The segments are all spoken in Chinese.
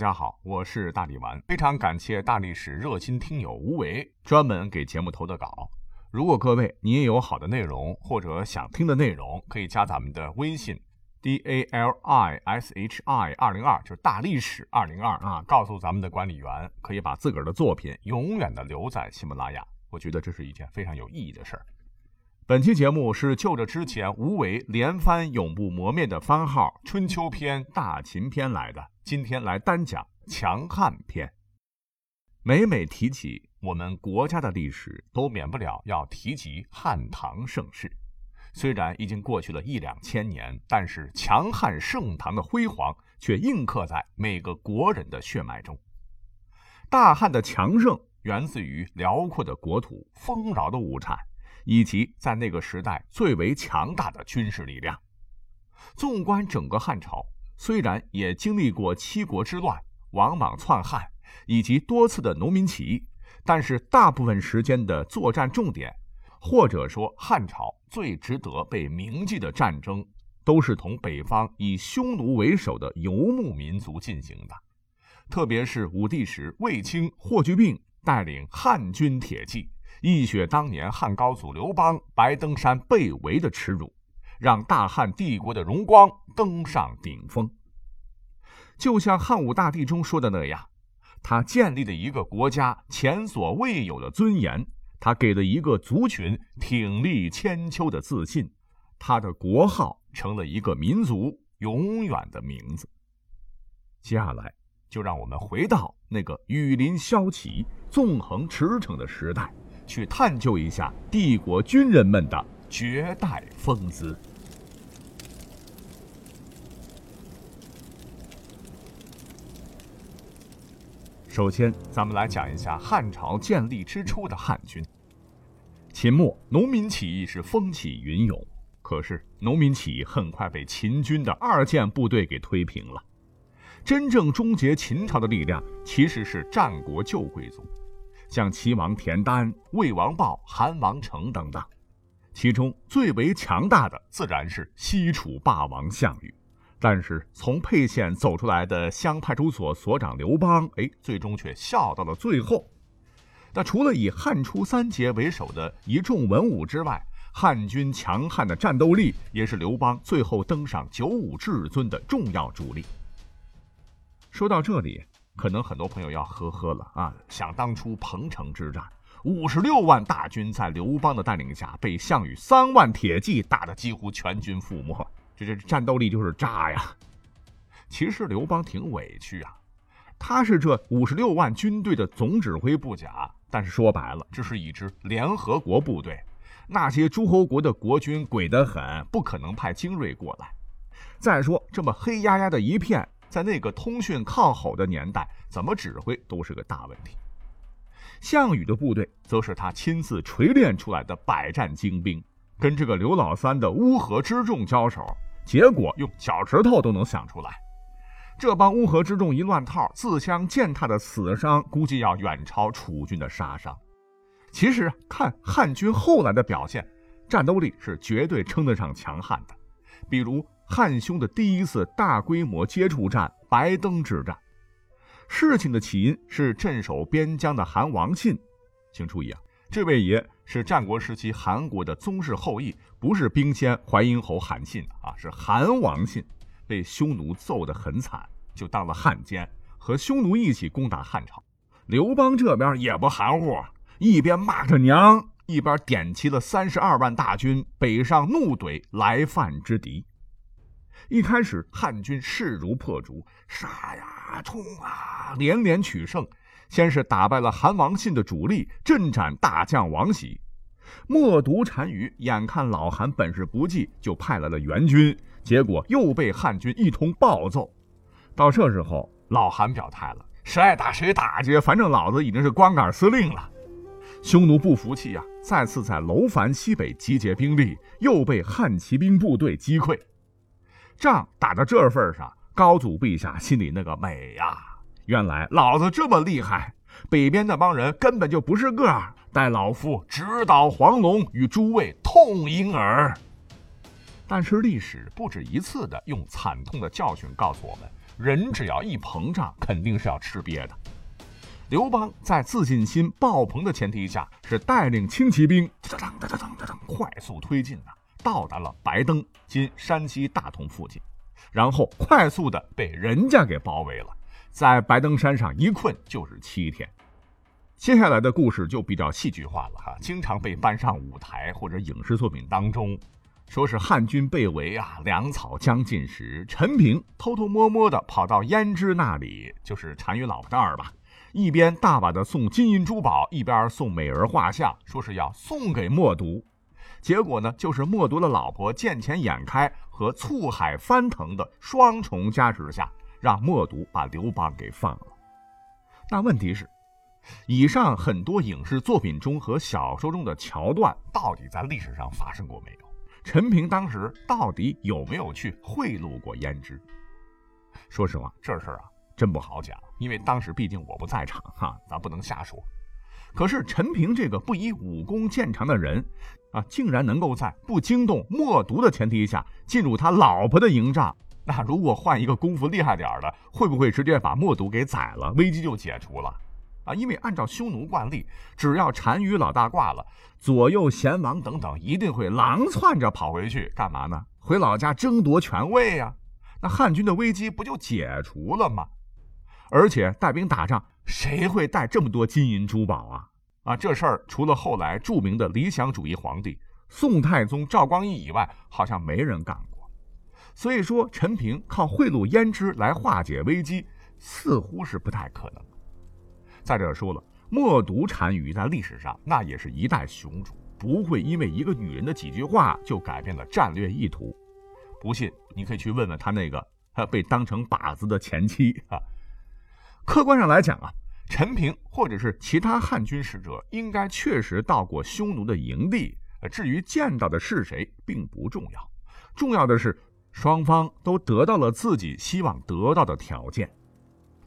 大家好，我是大力丸，非常感谢大历史热心听友吴为专门给节目投的稿。如果各位你也有好的内容或者想听的内容，可以加咱们的微信 d a l i s h i 二零二，就是大历史二零二啊，告诉咱们的管理员，可以把自个儿的作品永远的留在喜马拉雅。我觉得这是一件非常有意义的事儿。本期节目是就着之前吴为连番永不磨灭的番号《春秋篇》《大秦篇》来的，今天来单讲强汉篇。每每提起我们国家的历史，都免不了要提及汉唐盛世。虽然已经过去了一两千年，但是强汉盛唐的辉煌却印刻在每个国人的血脉中。大汉的强盛源自于辽阔的国土、丰饶的物产。以及在那个时代最为强大的军事力量。纵观整个汉朝，虽然也经历过七国之乱、王莽篡汉以及多次的农民起义，但是大部分时间的作战重点，或者说汉朝最值得被铭记的战争，都是同北方以匈奴为首的游牧民族进行的。特别是武帝时，卫青、霍去病带领汉军铁骑。一雪当年汉高祖刘邦白登山被围的耻辱，让大汉帝国的荣光登上顶峰。就像汉武大帝中说的那样，他建立了一个国家前所未有的尊严，他给了一个族群挺立千秋的自信，他的国号成了一个民族永远的名字。接下来，就让我们回到那个雨林骁起、纵横驰骋的时代。去探究一下帝国军人们的绝代风姿。首先，咱们来讲一下汉朝建立之初的汉军。秦末农民起义是风起云涌，可是农民起义很快被秦军的二建部队给推平了。真正终结秦朝的力量，其实是战国旧贵族。像齐王田丹、魏王豹、韩王成等等，其中最为强大的自然是西楚霸王项羽。但是从沛县走出来的乡派出所所长刘邦，哎，最终却笑到了最后。那除了以汉初三杰为首的一众文武之外，汉军强悍的战斗力也是刘邦最后登上九五至尊的重要助力。说到这里。可能很多朋友要呵呵了啊！想当初彭城之战，五十六万大军在刘邦的带领下，被项羽三万铁骑打得几乎全军覆没，这这战斗力就是渣呀！其实刘邦挺委屈啊，他是这五十六万军队的总指挥不假，但是说白了，这是一支联合国部队，那些诸侯国的国军鬼得很，不可能派精锐过来。再说这么黑压压的一片。在那个通讯靠吼的年代，怎么指挥都是个大问题。项羽的部队则是他亲自锤炼出来的百战精兵，跟这个刘老三的乌合之众交手，结果用脚趾头都能想出来。这帮乌合之众一乱套，自相践踏的死伤估计要远超楚军的杀伤。其实看汉军后来的表现，战斗力是绝对称得上强悍的，比如。汉匈的第一次大规模接触战——白登之战，事情的起因是镇守边疆的韩王信。请注意啊，这位爷是战国时期韩国的宗室后裔，不是兵仙淮阴侯韩信啊，是韩王信。被匈奴揍得很惨，就当了汉奸，和匈奴一起攻打汉朝。刘邦这边也不含糊，一边骂着娘，一边点齐了三十二万大军，北上怒怼来犯之敌。一开始，汉军势如破竹，杀呀冲啊，连连取胜。先是打败了韩王信的主力，阵斩大将王喜。默读单于眼看老韩本事不济，就派来了援军，结果又被汉军一通暴揍。到这时候，老韩表态了：谁爱打谁打去，反正老子已经是光杆司令了。匈奴不服气呀，再次在楼烦西北集结兵力，又被汉骑兵部队击溃。仗打到这份上，高祖陛下心里那个美呀！原来老子这么厉害，北边那帮人根本就不是个儿，待老夫直捣黄龙，与诸位痛饮耳。但是历史不止一次的用惨痛的教训告诉我们，人只要一膨胀，肯定是要吃瘪的。刘邦在自信心爆棚的前提下，是带领轻骑兵哒哒哒哒哒哒快速推进啊，到达了白登（今山西大同附近），然后快速的被人家给包围了，在白登山上一困就是七天。接下来的故事就比较戏剧化了哈，经常被搬上舞台或者影视作品当中，说是汉军被围啊，粮草将尽时，陈平偷偷摸摸的跑到胭脂那里，就是单于老婆那儿吧。一边大把的送金银珠宝，一边送美人画像，说是要送给默读。结果呢，就是默读的老婆见钱眼开和醋海翻腾的双重加持下，让默读把刘邦给放了。那问题是，以上很多影视作品中和小说中的桥段，到底在历史上发生过没有？陈平当时到底有没有去贿赂过胭脂？说实话，这事儿啊。真不好讲，因为当时毕竟我不在场哈，咱不能瞎说。可是陈平这个不以武功见长的人啊，竟然能够在不惊动默读的前提下进入他老婆的营帐。那如果换一个功夫厉害点的，会不会直接把默读给宰了，危机就解除了啊？因为按照匈奴惯例，只要单于老大挂了，左右贤王等等一定会狼窜着跑回去干嘛呢？回老家争夺权位呀。那汉军的危机不就解除了吗？而且带兵打仗，谁会带这么多金银珠宝啊？啊，这事儿除了后来著名的理想主义皇帝宋太宗赵光义以外，好像没人干过。所以说，陈平靠贿赂胭脂来化解危机，似乎是不太可能。再者说了，默读单于在历史上那也是一代雄主，不会因为一个女人的几句话就改变了战略意图。不信，你可以去问问他那个他被当成靶子的前妻啊。客观上来讲啊，陈平或者是其他汉军使者应该确实到过匈奴的营地。至于见到的是谁，并不重要，重要的是双方都得到了自己希望得到的条件。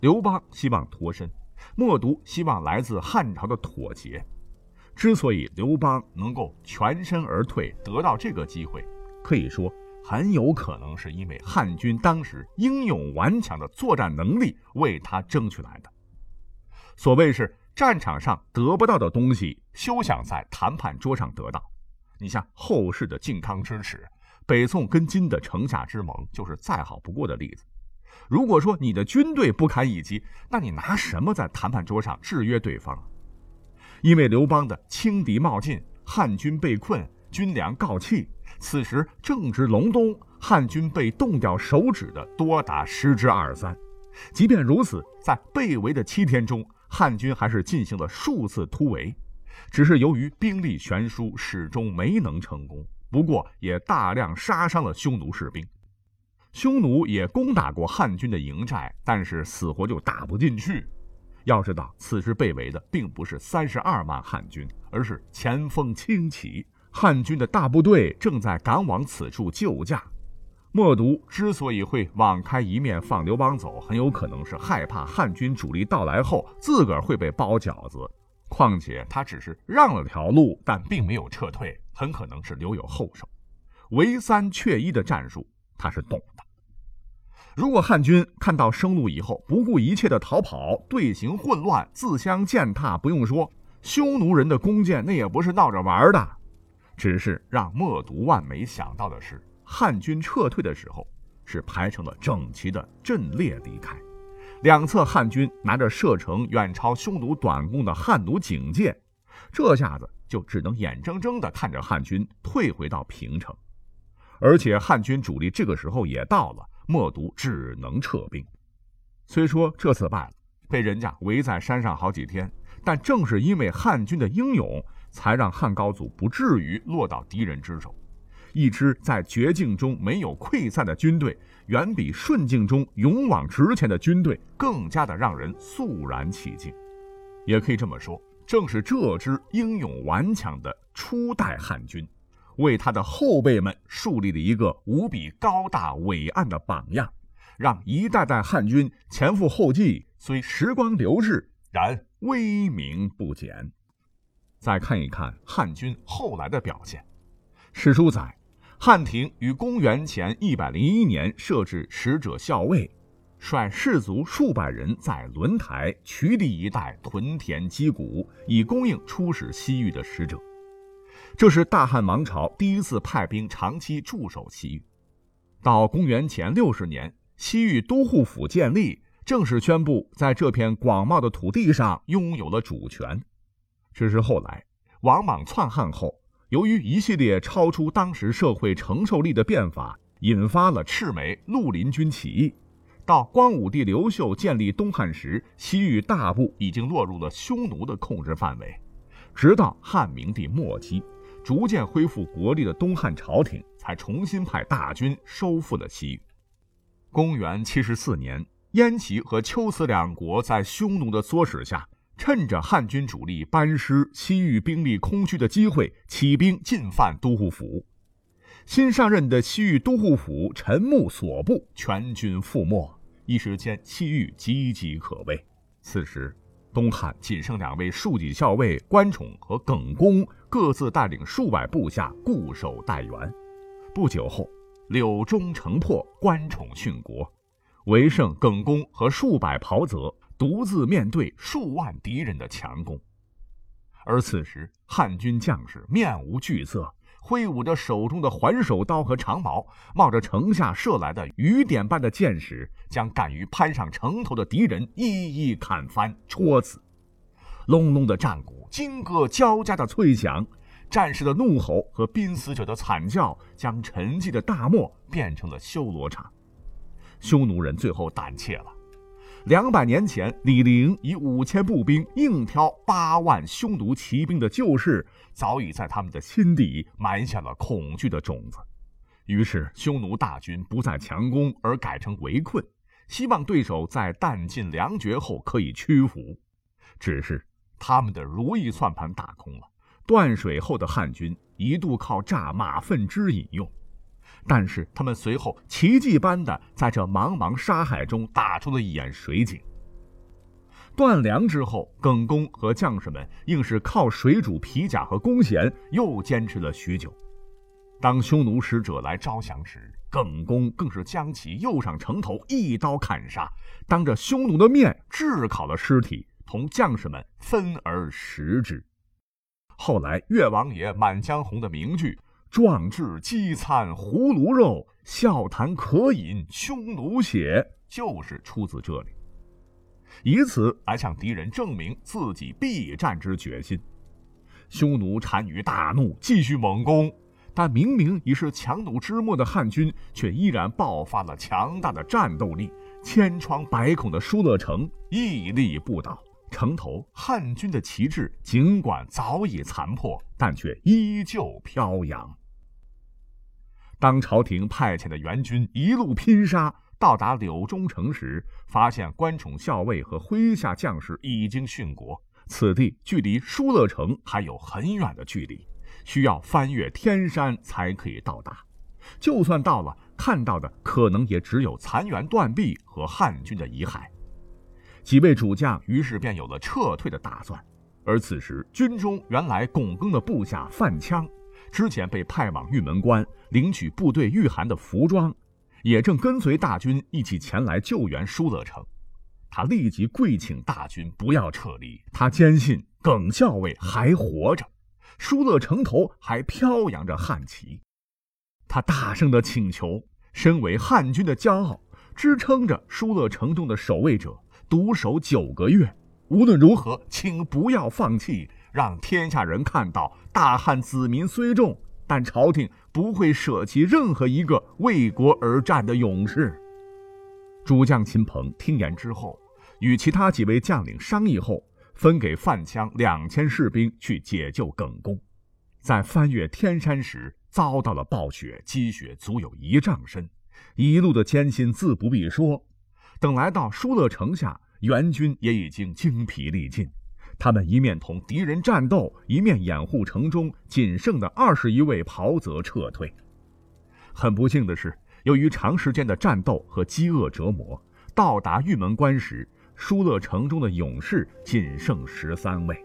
刘邦希望脱身，默读希望来自汉朝的妥协。之所以刘邦能够全身而退，得到这个机会，可以说。很有可能是因为汉军当时英勇顽强的作战能力为他争取来的。所谓是战场上得不到的东西，休想在谈判桌上得到。你像后世的靖康之耻，北宋跟金的城下之盟，就是再好不过的例子。如果说你的军队不堪一击，那你拿什么在谈判桌上制约对方？因为刘邦的轻敌冒进，汉军被困，军粮告罄。此时正值隆冬，汉军被冻掉手指的多达十之二三。即便如此，在被围的七天中，汉军还是进行了数次突围，只是由于兵力悬殊，始终没能成功。不过，也大量杀伤了匈奴士兵。匈奴也攻打过汉军的营寨，但是死活就打不进去。要知道，此时被围的并不是三十二万汉军，而是前锋轻骑。汉军的大部队正在赶往此处救驾，默读之所以会网开一面放刘邦走，很有可能是害怕汉军主力到来后自个儿会被包饺子。况且他只是让了条路，但并没有撤退，很可能是留有后手。围三却一的战术他是懂的。如果汉军看到生路以后不顾一切的逃跑，队形混乱，自相践踏，不用说，匈奴人的弓箭那也不是闹着玩的。只是让默读万没想到的是，汉军撤退的时候是排成了整齐的阵列离开，两侧汉军拿着射程远超匈奴短弓的汉弩警戒，这下子就只能眼睁睁地看着汉军退回到平城，而且汉军主力这个时候也到了，默读只能撤兵。虽说这次败了，被人家围在山上好几天，但正是因为汉军的英勇。才让汉高祖不至于落到敌人之手。一支在绝境中没有溃散的军队，远比顺境中勇往直前的军队更加的让人肃然起敬。也可以这么说，正是这支英勇顽强的初代汉军，为他的后辈们树立了一个无比高大伟岸的榜样，让一代代汉军前赴后继，虽时光流逝，然威名不减。再看一看汉军后来的表现。史书载，汉廷于公元前一百零一年设置使者校尉，率士卒数百人在轮台、渠地一带屯田击鼓，以供应出使西域的使者。这是大汉王朝第一次派兵长期驻守西域。到公元前六十年，西域都护府建立，正式宣布在这片广袤的土地上拥有了主权。只是后来，王莽篡汉后，由于一系列超出当时社会承受力的变法，引发了赤眉绿林军起义。到光武帝刘秀建立东汉时，西域大部已经落入了匈奴的控制范围。直到汉明帝末期，逐渐恢复国力的东汉朝廷才重新派大军收复了西域。公元七十四年，燕齐和龟兹两国在匈奴的唆使下，趁着汉军主力班师、西域兵力空虚的机会，起兵进犯都护府。新上任的西域都护府陈穆所部全军覆没，一时间西域岌岌可危。此时，东汉仅剩两位庶几校尉关宠和耿恭各自带领数百部下固守待援。不久后，柳中城破，关宠殉国，唯剩耿恭和数百袍泽独自面对数万敌人的强攻。而此时，汉军将士面无惧色。挥舞着手中的环手刀和长矛，冒着城下射来的雨点般的箭矢，将敢于攀上城头的敌人一一砍翻、戳死。隆隆的战鼓，金戈交加的脆响，战士的怒吼和濒死者的惨叫，将沉寂的大漠变成了修罗场。匈奴人最后胆怯了。两百年前，李陵以五千步兵硬挑八万匈奴骑兵的旧事，早已在他们的心底埋下了恐惧的种子。于是，匈奴大军不再强攻，而改成围困，希望对手在弹尽粮绝后可以屈服。只是，他们的如意算盘打空了。断水后的汉军一度靠诈马粪汁饮用。但是他们随后奇迹般的在这茫茫沙海中打出了一眼水井。断粮之后，耿恭和将士们硬是靠水煮皮甲和弓弦，又坚持了许久。当匈奴使者来招降时，耿恭更是将其诱上城头，一刀砍杀，当着匈奴的面炙烤了尸体，同将士们分而食之。后来，越王爷《满江红》的名句。壮志饥餐胡虏肉，笑谈渴饮匈奴血，就是出自这里，以此来向敌人证明自己必战之决心。匈奴单于大怒，继续猛攻，但明明已是强弩之末的汉军，却依然爆发了强大的战斗力。千疮百孔的疏勒城屹立不倒，城头汉军的旗帜尽管早已残破，但却依旧飘扬。当朝廷派遣的援军一路拼杀，到达柳中城时，发现关宠校尉和麾下将士已经殉国。此地距离疏勒城还有很远的距离，需要翻越天山才可以到达。就算到了，看到的可能也只有残垣断壁和汉军的遗骸。几位主将于是便有了撤退的打算。而此时，军中原来拱耕的部下范羌。之前被派往玉门关领取部队御寒的服装，也正跟随大军一起前来救援疏勒城。他立即跪请大军不要撤离，他坚信耿校尉还活着，疏勒城头还飘扬着汉旗。他大声的请求，身为汉军的骄傲，支撑着疏勒城中的守卫者，独守九个月。无论如何，请不要放弃。让天下人看到，大汉子民虽众，但朝廷不会舍弃任何一个为国而战的勇士。诸将秦鹏听言之后，与其他几位将领商议后，分给范羌两千士兵去解救耿恭。在翻越天山时，遭到了暴雪，积雪足有一丈深，一路的艰辛自不必说。等来到疏勒城下，援军也已经精疲力尽。他们一面同敌人战斗，一面掩护城中仅剩的二十一位袍泽撤退。很不幸的是，由于长时间的战斗和饥饿折磨，到达玉门关时，疏勒城中的勇士仅剩十三位，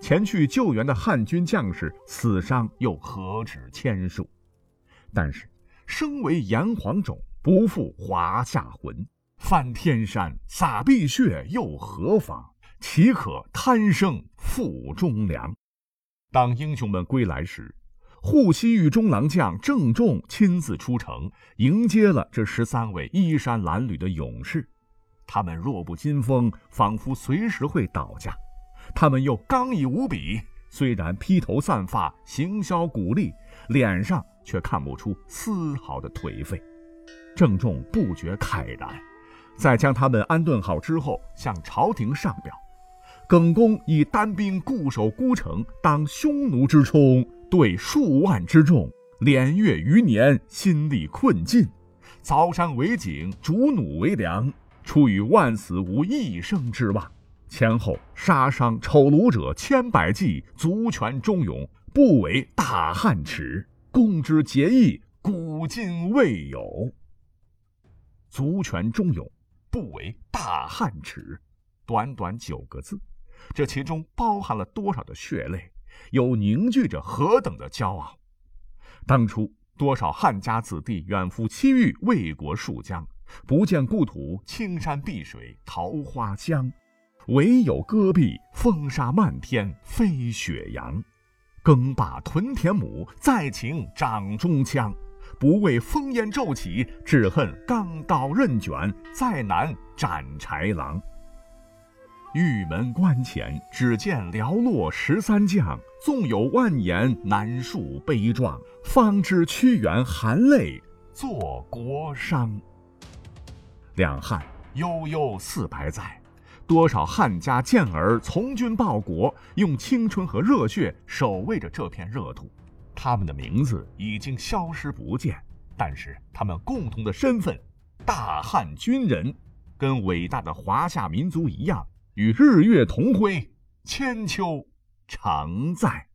前去救援的汉军将士死伤又何止千数。但是，生为炎黄种，不负华夏魂。翻天山，洒碧血又何妨？岂可贪生负忠良？当英雄们归来时，护西域中郎将郑重亲自出城迎接了这十三位衣衫褴褛的勇士。他们弱不禁风，仿佛随时会倒下；他们又刚毅无比，虽然披头散发，行销骨立，脸上却看不出丝毫的颓废。郑重不觉慨然，在将他们安顿好之后，向朝廷上表：耿恭以单兵固守孤城，当匈奴之冲，对数万之众，连月余年，心力困尽，凿山为井，煮弩为粮。出于万死无一生之望，前后杀伤丑虏者千百计，足权忠勇，不为大汉耻。公之节义，古今未有。足权忠勇，不为大汉耻。短短九个字，这其中包含了多少的血泪，又凝聚着何等的骄傲？当初多少汉家子弟远赴西域为国戍疆。不见故土青山碧水桃花香，唯有戈壁风沙漫天飞雪扬。耕罢屯田亩，再请掌中枪。不畏烽烟骤起，只恨钢刀刃卷，再难斩豺狼。玉门关前，只见寥落十三将，纵有万言难述悲壮，方知屈原含泪作国殇。两汉悠悠四百载，多少汉家健儿从军报国，用青春和热血守卫着这片热土。他们的名字已经消失不见，但是他们共同的身份——大汉军人，跟伟大的华夏民族一样，与日月同辉，千秋常在。